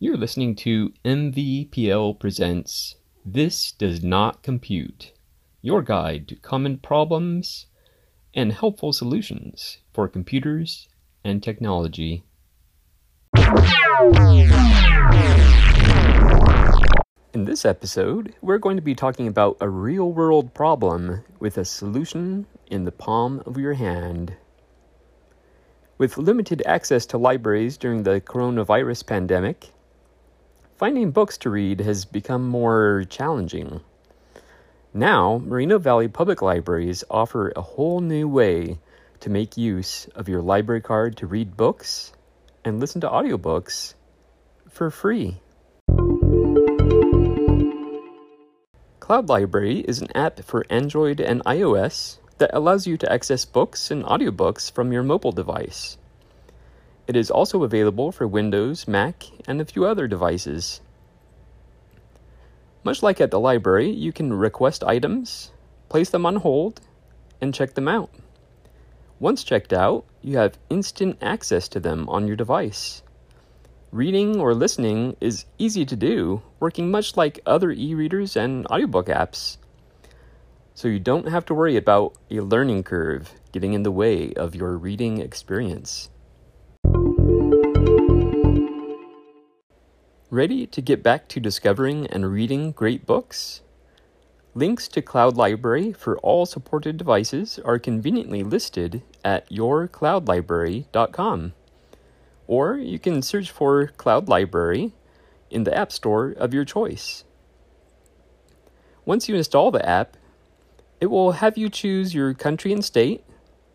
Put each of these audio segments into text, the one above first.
You're listening to MVPL Presents This Does Not Compute, your guide to common problems and helpful solutions for computers and technology. This episode, we're going to be talking about a real world problem with a solution in the palm of your hand. With limited access to libraries during the coronavirus pandemic, finding books to read has become more challenging. Now, Moreno Valley Public Libraries offer a whole new way to make use of your library card to read books and listen to audiobooks for free. Cloud Library is an app for Android and iOS that allows you to access books and audiobooks from your mobile device. It is also available for Windows, Mac, and a few other devices. Much like at the library, you can request items, place them on hold, and check them out. Once checked out, you have instant access to them on your device. Reading or listening is easy to do, working much like other e readers and audiobook apps. So you don't have to worry about a learning curve getting in the way of your reading experience. Ready to get back to discovering and reading great books? Links to Cloud Library for all supported devices are conveniently listed at yourcloudlibrary.com. Or you can search for Cloud Library in the App Store of your choice. Once you install the app, it will have you choose your country and state,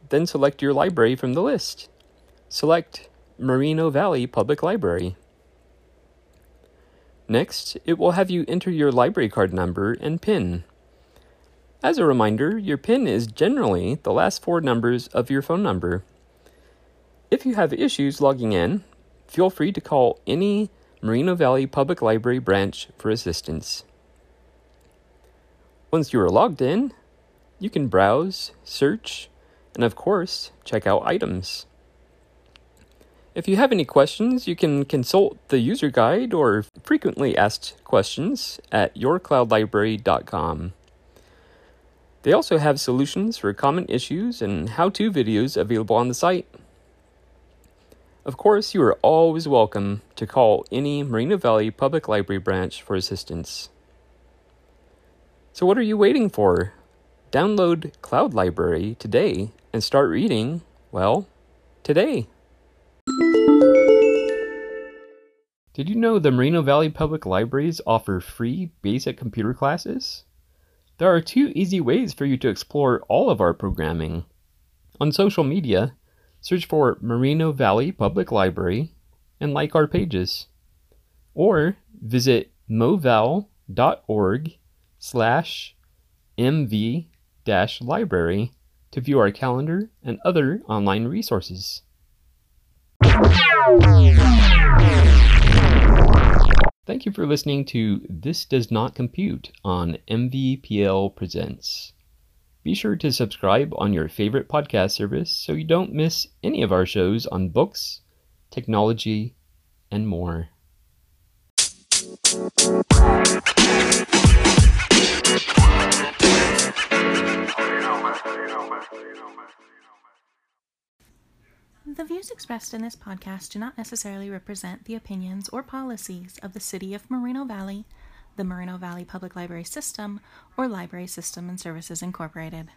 then select your library from the list. Select Moreno Valley Public Library. Next, it will have you enter your library card number and PIN. As a reminder, your PIN is generally the last four numbers of your phone number. If you have issues logging in, feel free to call any Moreno Valley Public Library branch for assistance. Once you are logged in, you can browse, search, and of course, check out items. If you have any questions, you can consult the user guide or frequently asked questions at yourcloudlibrary.com. They also have solutions for common issues and how to videos available on the site. Of course, you are always welcome to call any Moreno Valley Public Library branch for assistance. So, what are you waiting for? Download Cloud Library today and start reading, well, today. Did you know the Moreno Valley Public Libraries offer free basic computer classes? There are two easy ways for you to explore all of our programming. On social media, search for Moreno Valley Public Library and like our pages. Or visit moval.org slash mv library to view our calendar and other online resources. Thank you for listening to This Does Not Compute on MVPL Presents. Be sure to subscribe on your favorite podcast service so you don't miss any of our shows on books, technology, and more. The views expressed in this podcast do not necessarily represent the opinions or policies of the City of Moreno Valley, the Moreno Valley Public Library System, or Library System and Services Incorporated.